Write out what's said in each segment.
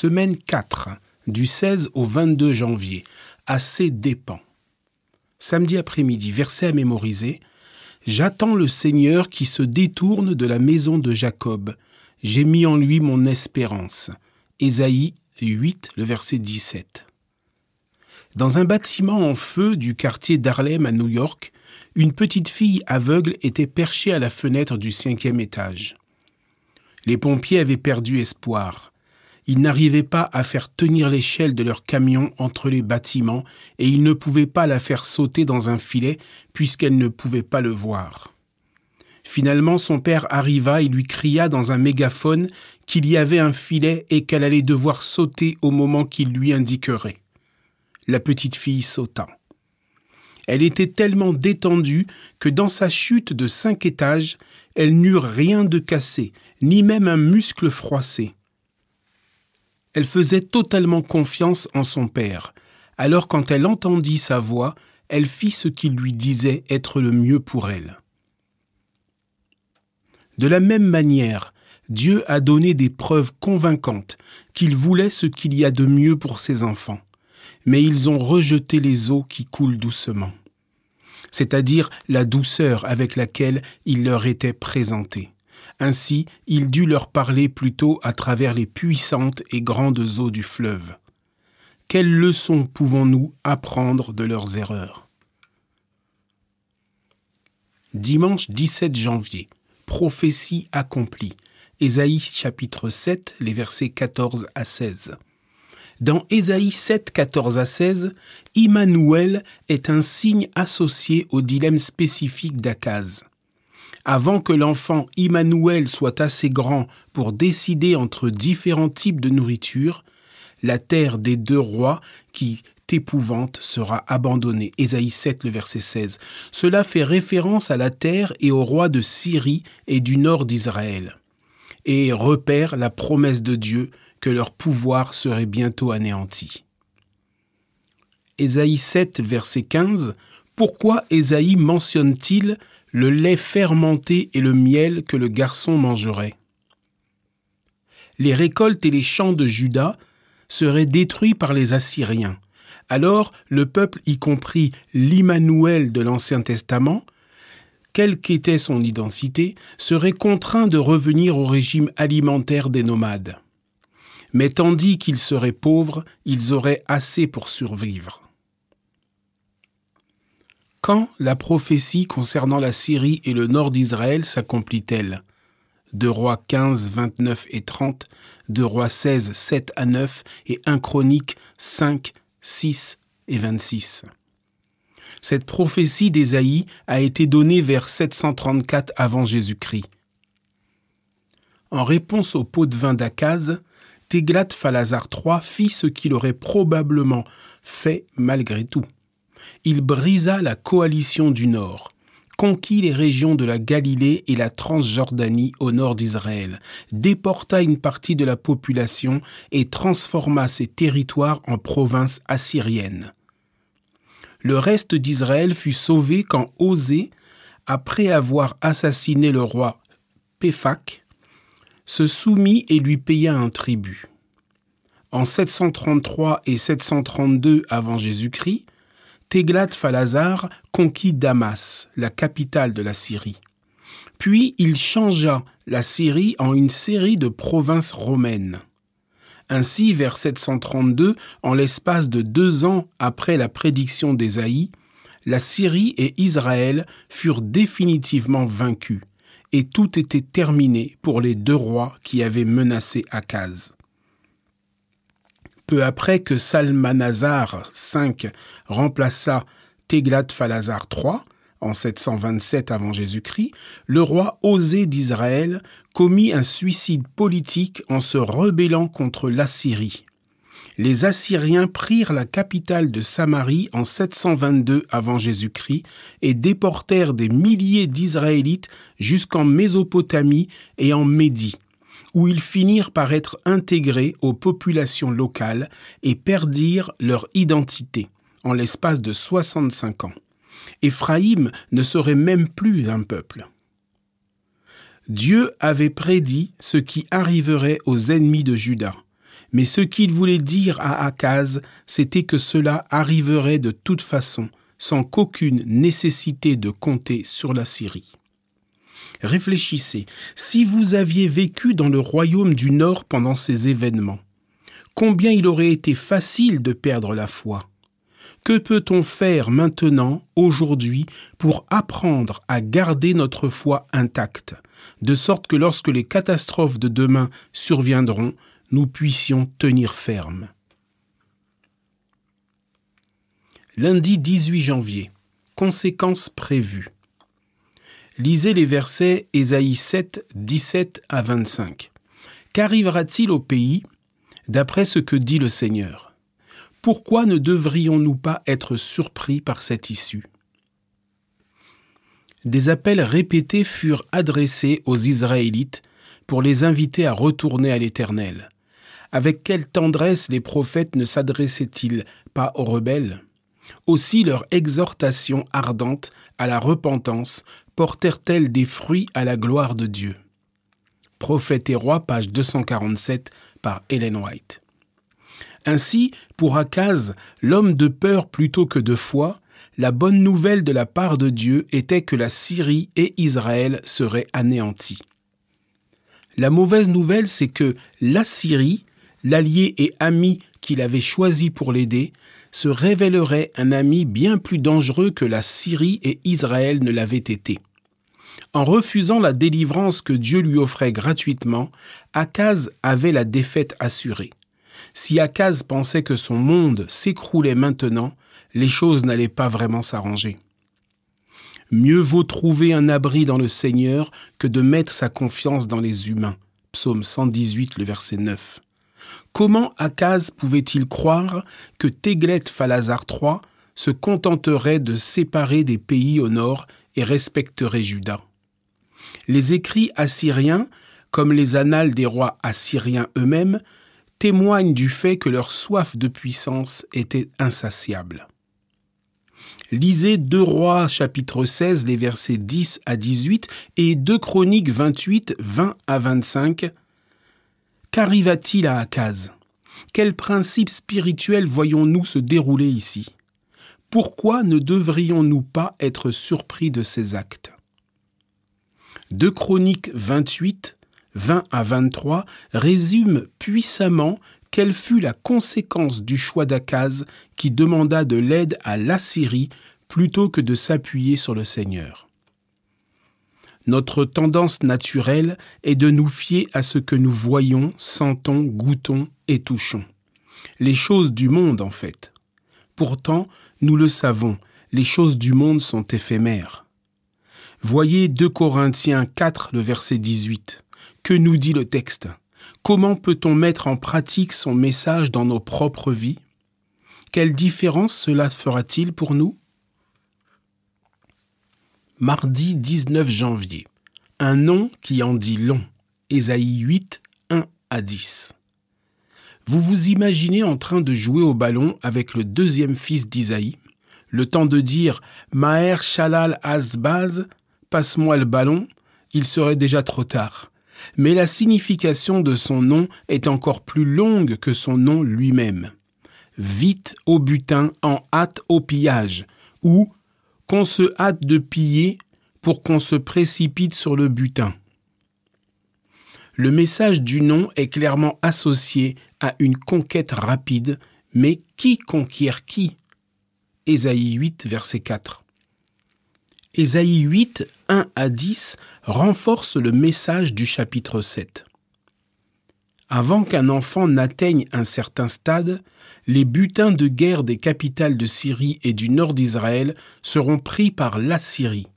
Semaine 4, du 16 au 22 janvier, à ses dépens. Samedi après-midi, verset à mémoriser. J'attends le Seigneur qui se détourne de la maison de Jacob. J'ai mis en lui mon espérance. Ésaïe 8, le verset 17. Dans un bâtiment en feu du quartier d'Harlem à New York, une petite fille aveugle était perchée à la fenêtre du cinquième étage. Les pompiers avaient perdu espoir. Ils n'arrivaient pas à faire tenir l'échelle de leur camion entre les bâtiments et ils ne pouvaient pas la faire sauter dans un filet puisqu'elle ne pouvait pas le voir. Finalement, son père arriva et lui cria dans un mégaphone qu'il y avait un filet et qu'elle allait devoir sauter au moment qu'il lui indiquerait. La petite fille sauta. Elle était tellement détendue que dans sa chute de cinq étages, elle n'eut rien de cassé, ni même un muscle froissé. Elle faisait totalement confiance en son père. Alors quand elle entendit sa voix, elle fit ce qu'il lui disait être le mieux pour elle. De la même manière, Dieu a donné des preuves convaincantes qu'il voulait ce qu'il y a de mieux pour ses enfants, mais ils ont rejeté les eaux qui coulent doucement, c'est-à-dire la douceur avec laquelle il leur était présenté. Ainsi, il dut leur parler plutôt à travers les puissantes et grandes eaux du fleuve. Quelles leçons pouvons-nous apprendre de leurs erreurs? Dimanche 17 janvier. Prophétie accomplie. Ésaïe chapitre 7, les versets 14 à 16. Dans Ésaïe 7, 14 à 16, Immanuel est un signe associé au dilemme spécifique d'Akaz avant que l'enfant Immanuel soit assez grand pour décider entre différents types de nourriture, la terre des deux rois qui t'épouvante sera abandonnée. Ésaïe 7, le verset 16. Cela fait référence à la terre et aux rois de Syrie et du nord d'Israël, et repère la promesse de Dieu que leur pouvoir serait bientôt anéanti. Ésaïe 7, verset 15. Pourquoi Ésaïe mentionne-t-il le lait fermenté et le miel que le garçon mangerait. Les récoltes et les champs de Juda seraient détruits par les Assyriens. Alors le peuple, y compris l'Immanuel de l'Ancien Testament, quelle qu'était son identité, serait contraint de revenir au régime alimentaire des nomades. Mais tandis qu'ils seraient pauvres, ils auraient assez pour survivre. Quand la prophétie concernant la Syrie et le nord d'Israël s'accomplit-elle? Deux Rois 15, 29 et 30, Deux Rois 16, 7 à 9 et 1 Chronique 5, 6 et 26. Cette prophétie d'Ésaïe a été donnée vers 734 avant Jésus-Christ. En réponse au pot de vin d'Akaz, Téglat-Phalazar III fit ce qu'il aurait probablement fait malgré tout il brisa la coalition du Nord, conquit les régions de la Galilée et la Transjordanie au nord d'Israël, déporta une partie de la population et transforma ces territoires en provinces assyriennes. Le reste d'Israël fut sauvé quand Osée, après avoir assassiné le roi Péphak, se soumit et lui paya un tribut. En 733 et 732 avant Jésus-Christ, Téglat-Phalazar conquit Damas, la capitale de la Syrie. Puis il changea la Syrie en une série de provinces romaines. Ainsi, vers 732, en l'espace de deux ans après la prédiction d'Ésaïe, la Syrie et Israël furent définitivement vaincus, et tout était terminé pour les deux rois qui avaient menacé Akaz. Peu après que Salmanazar V remplaça Téglat-Phalazar III, en 727 avant Jésus-Christ, le roi Osée d'Israël commit un suicide politique en se rebellant contre l'Assyrie. Les Assyriens prirent la capitale de Samarie en 722 avant Jésus-Christ et déportèrent des milliers d'Israélites jusqu'en Mésopotamie et en Médie où ils finirent par être intégrés aux populations locales et perdirent leur identité en l'espace de 65 ans. Éphraïm ne serait même plus un peuple. Dieu avait prédit ce qui arriverait aux ennemis de Juda, Mais ce qu'il voulait dire à Akaz, c'était que cela arriverait de toute façon, sans qu'aucune nécessité de compter sur la Syrie. Réfléchissez, si vous aviez vécu dans le royaume du Nord pendant ces événements, combien il aurait été facile de perdre la foi. Que peut-on faire maintenant, aujourd'hui, pour apprendre à garder notre foi intacte, de sorte que lorsque les catastrophes de demain surviendront, nous puissions tenir ferme? Lundi 18 janvier. Conséquences prévues. Lisez les versets Ésaïe 7, 17 à 25. Qu'arrivera-t-il au pays d'après ce que dit le Seigneur? Pourquoi ne devrions-nous pas être surpris par cette issue? Des appels répétés furent adressés aux Israélites pour les inviter à retourner à l'Éternel. Avec quelle tendresse les prophètes ne s'adressaient-ils pas aux rebelles? Aussi leur exhortation ardente à la repentance portèrent-elles des fruits à la gloire de Dieu? Prophète et roi, page 247 par Ellen White. Ainsi, pour Akaz, l'homme de peur plutôt que de foi, la bonne nouvelle de la part de Dieu était que la Syrie et Israël seraient anéantis. La mauvaise nouvelle, c'est que la Syrie, l'allié et ami qu'il avait choisi pour l'aider, se révélerait un ami bien plus dangereux que la Syrie et Israël ne l'avaient été. En refusant la délivrance que Dieu lui offrait gratuitement, Akaz avait la défaite assurée. Si Akaz pensait que son monde s'écroulait maintenant, les choses n'allaient pas vraiment s'arranger. Mieux vaut trouver un abri dans le Seigneur que de mettre sa confiance dans les humains. Psaume 118, le verset 9. Comment Akaz pouvait-il croire que Téglet-Phalazar III se contenterait de séparer des pays au nord et respecterait Juda? Les écrits assyriens, comme les annales des rois assyriens eux-mêmes, témoignent du fait que leur soif de puissance était insatiable. Lisez 2 Rois chapitre 16 les versets 10 à 18 et 2 Chroniques 28 20 à 25. Qu'arriva-t-il à Akaz? Quel principe spirituel voyons-nous se dérouler ici? Pourquoi ne devrions-nous pas être surpris de ces actes? 2 Chroniques 28, 20 à 23 résume puissamment quelle fut la conséquence du choix d'Akaz qui demanda de l'aide à l'Assyrie plutôt que de s'appuyer sur le Seigneur. Notre tendance naturelle est de nous fier à ce que nous voyons, sentons, goûtons et touchons. Les choses du monde, en fait. Pourtant, nous le savons, les choses du monde sont éphémères. Voyez 2 Corinthiens 4, le verset 18. Que nous dit le texte? Comment peut-on mettre en pratique son message dans nos propres vies? Quelle différence cela fera-t-il pour nous? Mardi 19 janvier. Un nom qui en dit long. Ésaïe 8, 1 à 10. Vous vous imaginez en train de jouer au ballon avec le deuxième fils d'Isaïe, le temps de dire Maher Shalal Azbaz Passe-moi le ballon, il serait déjà trop tard. Mais la signification de son nom est encore plus longue que son nom lui-même. Vite au butin, en hâte au pillage, ou qu'on se hâte de piller pour qu'on se précipite sur le butin. Le message du nom est clairement associé à une conquête rapide, mais qui conquiert qui? Ésaïe 8, verset 4. Ésaïe 8, 1 à 10 renforce le message du chapitre 7. Avant qu'un enfant n'atteigne un certain stade, les butins de guerre des capitales de Syrie et du nord d'Israël seront pris par l'Assyrie.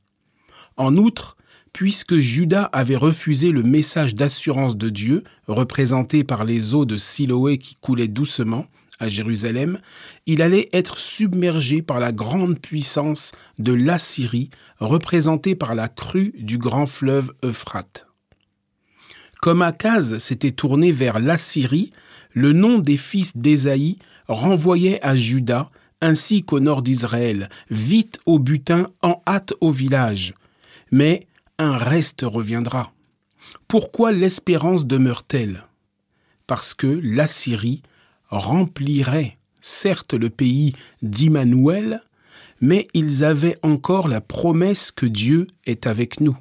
En outre, puisque Judas avait refusé le message d'assurance de Dieu, représenté par les eaux de Siloé qui coulaient doucement, à Jérusalem, il allait être submergé par la grande puissance de l'Assyrie, représentée par la crue du grand fleuve Euphrate. Comme Akaz s'était tourné vers l'Assyrie, le nom des fils d'Ésaïe renvoyait à Juda ainsi qu'au nord d'Israël, vite au butin, en hâte au village. Mais un reste reviendra. Pourquoi l'espérance demeure-t-elle? Parce que l'Assyrie remplirait certes le pays d'Immanuel, mais ils avaient encore la promesse que Dieu est avec nous.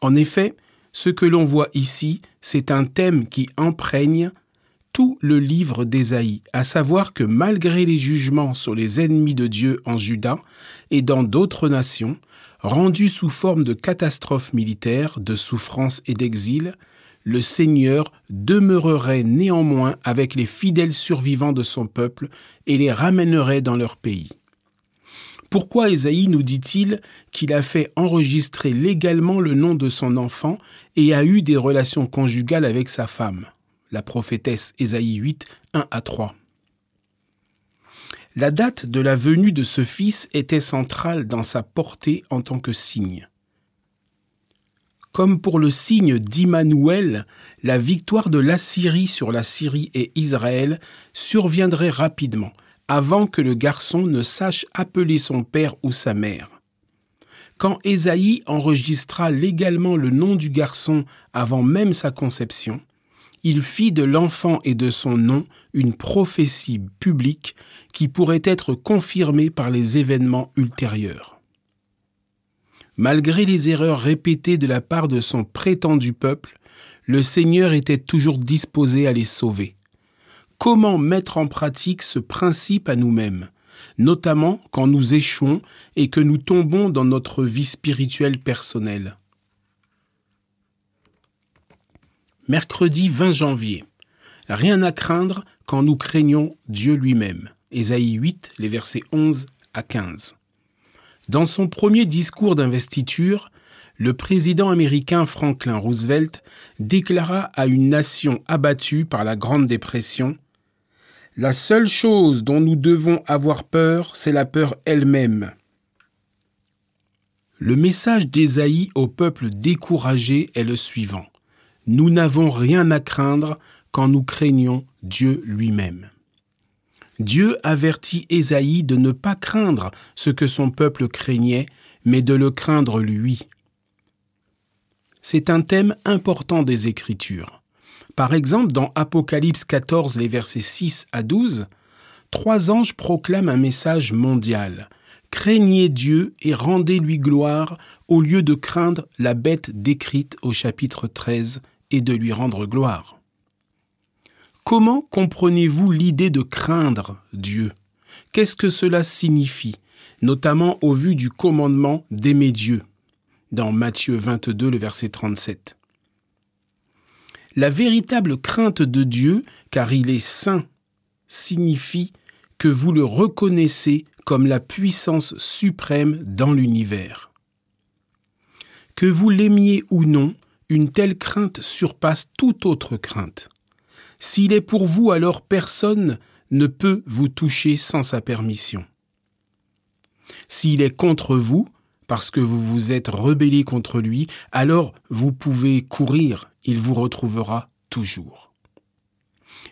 En effet, ce que l'on voit ici, c'est un thème qui imprègne tout le livre d'Ésaïe, à savoir que malgré les jugements sur les ennemis de Dieu en Juda et dans d'autres nations, rendus sous forme de catastrophes militaires, de souffrances et d'exil, le Seigneur demeurerait néanmoins avec les fidèles survivants de son peuple et les ramènerait dans leur pays. Pourquoi Ésaïe nous dit-il qu'il a fait enregistrer légalement le nom de son enfant et a eu des relations conjugales avec sa femme? La prophétesse Ésaïe 8, 1 à 3. La date de la venue de ce fils était centrale dans sa portée en tant que signe. Comme pour le signe d'Immanuel, la victoire de l'Assyrie sur la Syrie et Israël surviendrait rapidement, avant que le garçon ne sache appeler son père ou sa mère. Quand Ésaïe enregistra légalement le nom du garçon avant même sa conception, il fit de l'enfant et de son nom une prophétie publique qui pourrait être confirmée par les événements ultérieurs. Malgré les erreurs répétées de la part de son prétendu peuple, le Seigneur était toujours disposé à les sauver. Comment mettre en pratique ce principe à nous-mêmes, notamment quand nous échouons et que nous tombons dans notre vie spirituelle personnelle? Mercredi 20 janvier. Rien à craindre quand nous craignons Dieu lui-même. Ésaïe 8, les versets 11 à 15. Dans son premier discours d'investiture, le président américain Franklin Roosevelt déclara à une nation abattue par la Grande Dépression La seule chose dont nous devons avoir peur, c'est la peur elle-même. Le message d'Ésaïe au peuple découragé est le suivant. Nous n'avons rien à craindre quand nous craignons Dieu lui-même. Dieu avertit Ésaïe de ne pas craindre ce que son peuple craignait, mais de le craindre lui. C'est un thème important des Écritures. Par exemple, dans Apocalypse 14, les versets 6 à 12, trois anges proclament un message mondial. Craignez Dieu et rendez-lui gloire au lieu de craindre la bête décrite au chapitre 13 et de lui rendre gloire. Comment comprenez-vous l'idée de craindre Dieu? Qu'est-ce que cela signifie, notamment au vu du commandement d'aimer Dieu? Dans Matthieu 22, le verset 37 La véritable crainte de Dieu, car il est saint, signifie que vous le reconnaissez comme la puissance suprême dans l'univers. Que vous l'aimiez ou non, une telle crainte surpasse toute autre crainte. S'il est pour vous, alors personne ne peut vous toucher sans sa permission. S'il est contre vous, parce que vous vous êtes rebellé contre lui, alors vous pouvez courir, il vous retrouvera toujours.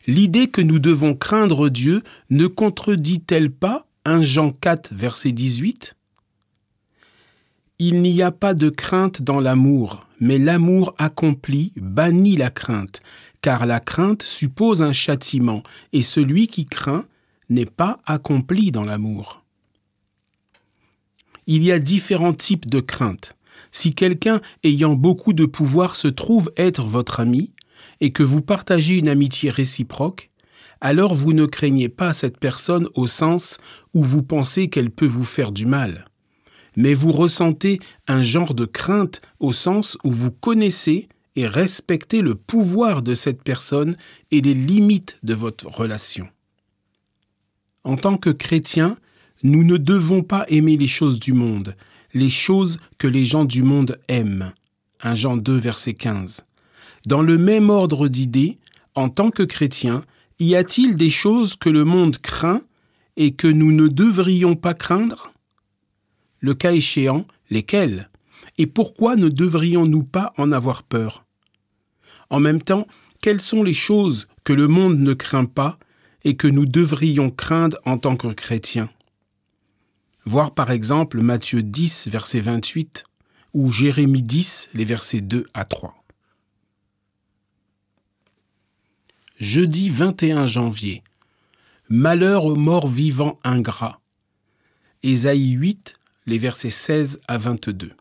L'idée que nous devons craindre Dieu ne contredit-elle pas 1 Jean 4, verset 18 Il n'y a pas de crainte dans l'amour, mais l'amour accompli bannit la crainte, car la crainte suppose un châtiment, et celui qui craint n'est pas accompli dans l'amour. Il y a différents types de crainte. Si quelqu'un ayant beaucoup de pouvoir se trouve être votre ami, et que vous partagez une amitié réciproque, alors vous ne craignez pas cette personne au sens où vous pensez qu'elle peut vous faire du mal. Mais vous ressentez un genre de crainte au sens où vous connaissez et respecter le pouvoir de cette personne et les limites de votre relation. En tant que chrétiens, nous ne devons pas aimer les choses du monde, les choses que les gens du monde aiment. 1 Jean 2, verset 15. Dans le même ordre d'idées, en tant que chrétiens, y a-t-il des choses que le monde craint et que nous ne devrions pas craindre? Le cas échéant, lesquelles et pourquoi ne devrions-nous pas en avoir peur? En même temps, quelles sont les choses que le monde ne craint pas et que nous devrions craindre en tant que chrétiens? Voir par exemple Matthieu 10, verset 28, ou Jérémie 10, les versets 2 à 3. jeudi 21 janvier. Malheur aux morts vivants ingrats. Ésaïe 8, les versets 16 à 22.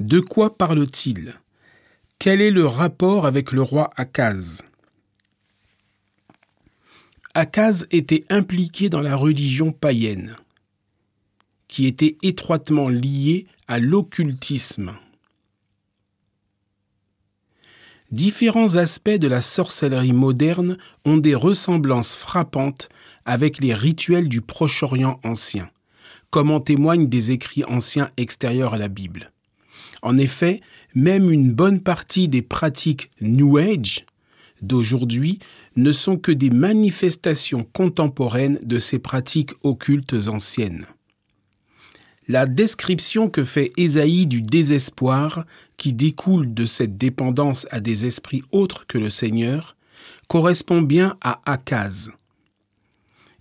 De quoi parle-t-il? Quel est le rapport avec le roi Akaz? Akaz était impliqué dans la religion païenne, qui était étroitement liée à l'occultisme. Différents aspects de la sorcellerie moderne ont des ressemblances frappantes avec les rituels du Proche-Orient ancien, comme en témoignent des écrits anciens extérieurs à la Bible. En effet, même une bonne partie des pratiques New Age d'aujourd'hui ne sont que des manifestations contemporaines de ces pratiques occultes anciennes. La description que fait Ésaïe du désespoir qui découle de cette dépendance à des esprits autres que le Seigneur correspond bien à Akaz.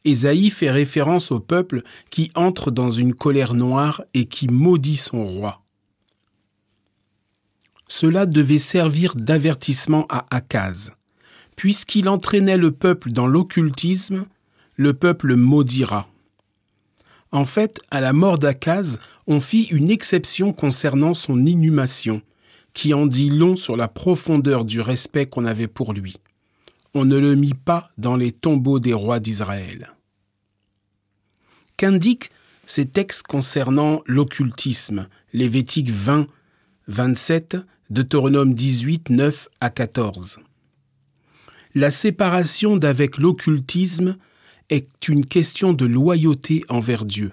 Ésaïe fait référence au peuple qui entre dans une colère noire et qui maudit son roi. Cela devait servir d'avertissement à Akaz. Puisqu'il entraînait le peuple dans l'occultisme, le peuple maudira. En fait, à la mort d'Akaz, on fit une exception concernant son inhumation, qui en dit long sur la profondeur du respect qu'on avait pour lui. On ne le mit pas dans les tombeaux des rois d'Israël. Qu'indiquent ces textes concernant l'occultisme, Lévitique 20, 27, Deutéronome 18, 9 à 14 La séparation d'avec l'occultisme est une question de loyauté envers Dieu.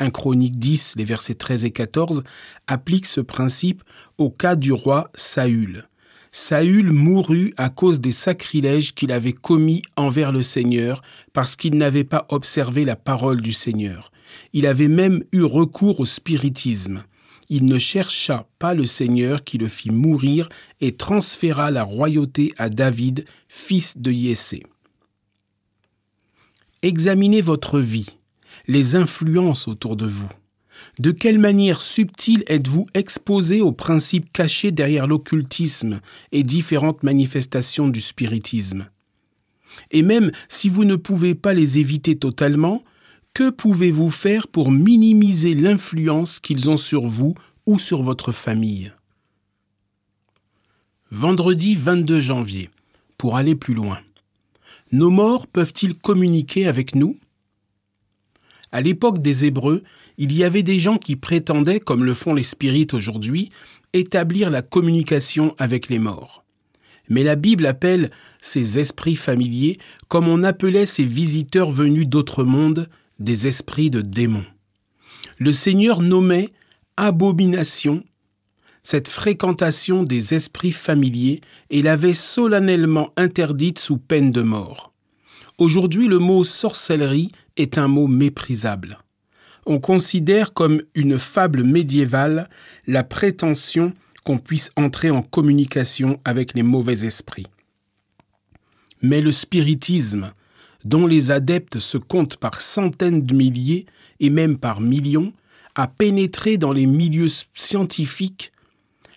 Un Chronique 10, les versets 13 et 14, applique ce principe au cas du roi Saül. Saül mourut à cause des sacrilèges qu'il avait commis envers le Seigneur parce qu'il n'avait pas observé la parole du Seigneur. Il avait même eu recours au spiritisme. Il ne chercha pas le Seigneur qui le fit mourir et transféra la royauté à David, fils de Yessé. Examinez votre vie, les influences autour de vous. De quelle manière subtile êtes-vous exposé aux principes cachés derrière l'occultisme et différentes manifestations du spiritisme? Et même si vous ne pouvez pas les éviter totalement, que pouvez-vous faire pour minimiser l'influence qu'ils ont sur vous ou sur votre famille? Vendredi 22 janvier, pour aller plus loin. Nos morts peuvent-ils communiquer avec nous? À l'époque des Hébreux, il y avait des gens qui prétendaient, comme le font les spirites aujourd'hui, établir la communication avec les morts. Mais la Bible appelle ces esprits familiers, comme on appelait ces visiteurs venus d'autres mondes, des esprits de démons. Le Seigneur nommait abomination cette fréquentation des esprits familiers et l'avait solennellement interdite sous peine de mort. Aujourd'hui, le mot sorcellerie est un mot méprisable. On considère comme une fable médiévale la prétention qu'on puisse entrer en communication avec les mauvais esprits. Mais le spiritisme, dont les adeptes se comptent par centaines de milliers et même par millions, a pénétré dans les milieux scientifiques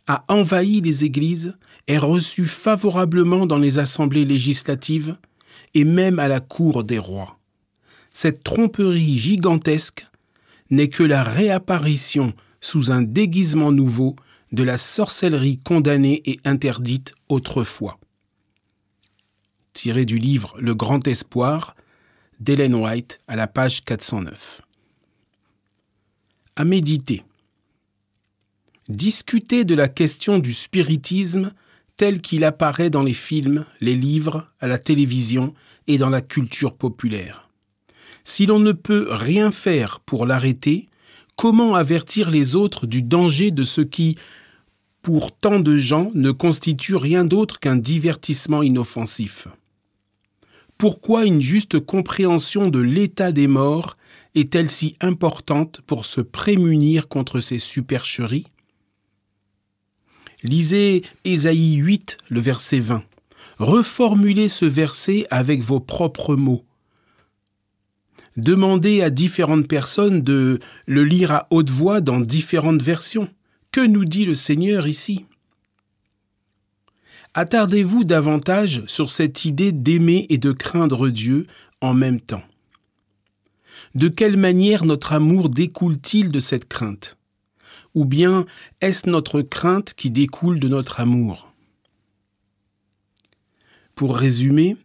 a envahi les églises, est reçu favorablement dans les assemblées législatives et même à la cour des rois. Cette tromperie gigantesque n'est que la réapparition sous un déguisement nouveau de la sorcellerie condamnée et interdite autrefois. Tiré du livre Le Grand Espoir d'Ellen White à la page 409. À méditer discuter de la question du spiritisme tel qu'il apparaît dans les films, les livres, à la télévision et dans la culture populaire. Si l'on ne peut rien faire pour l'arrêter, comment avertir les autres du danger de ce qui, pour tant de gens, ne constitue rien d'autre qu'un divertissement inoffensif? Pourquoi une juste compréhension de l'état des morts est-elle si importante pour se prémunir contre ces supercheries? Lisez Ésaïe 8, le verset 20. Reformulez ce verset avec vos propres mots. Demandez à différentes personnes de le lire à haute voix dans différentes versions. Que nous dit le Seigneur ici? Attardez-vous davantage sur cette idée d'aimer et de craindre Dieu en même temps. De quelle manière notre amour découle-t-il de cette crainte? Ou bien est-ce notre crainte qui découle de notre amour? Pour résumer,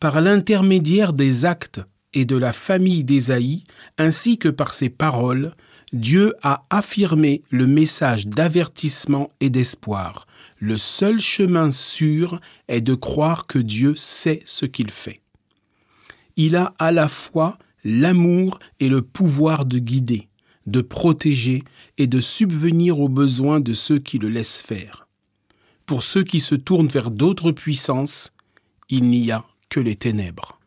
par l'intermédiaire des actes et de la famille d'Ésaïe, ainsi que par ses paroles, Dieu a affirmé le message d'avertissement et d'espoir. Le seul chemin sûr est de croire que Dieu sait ce qu'il fait. Il a à la fois l'amour et le pouvoir de guider, de protéger et de subvenir aux besoins de ceux qui le laissent faire. Pour ceux qui se tournent vers d'autres puissances, il n'y a que les ténèbres.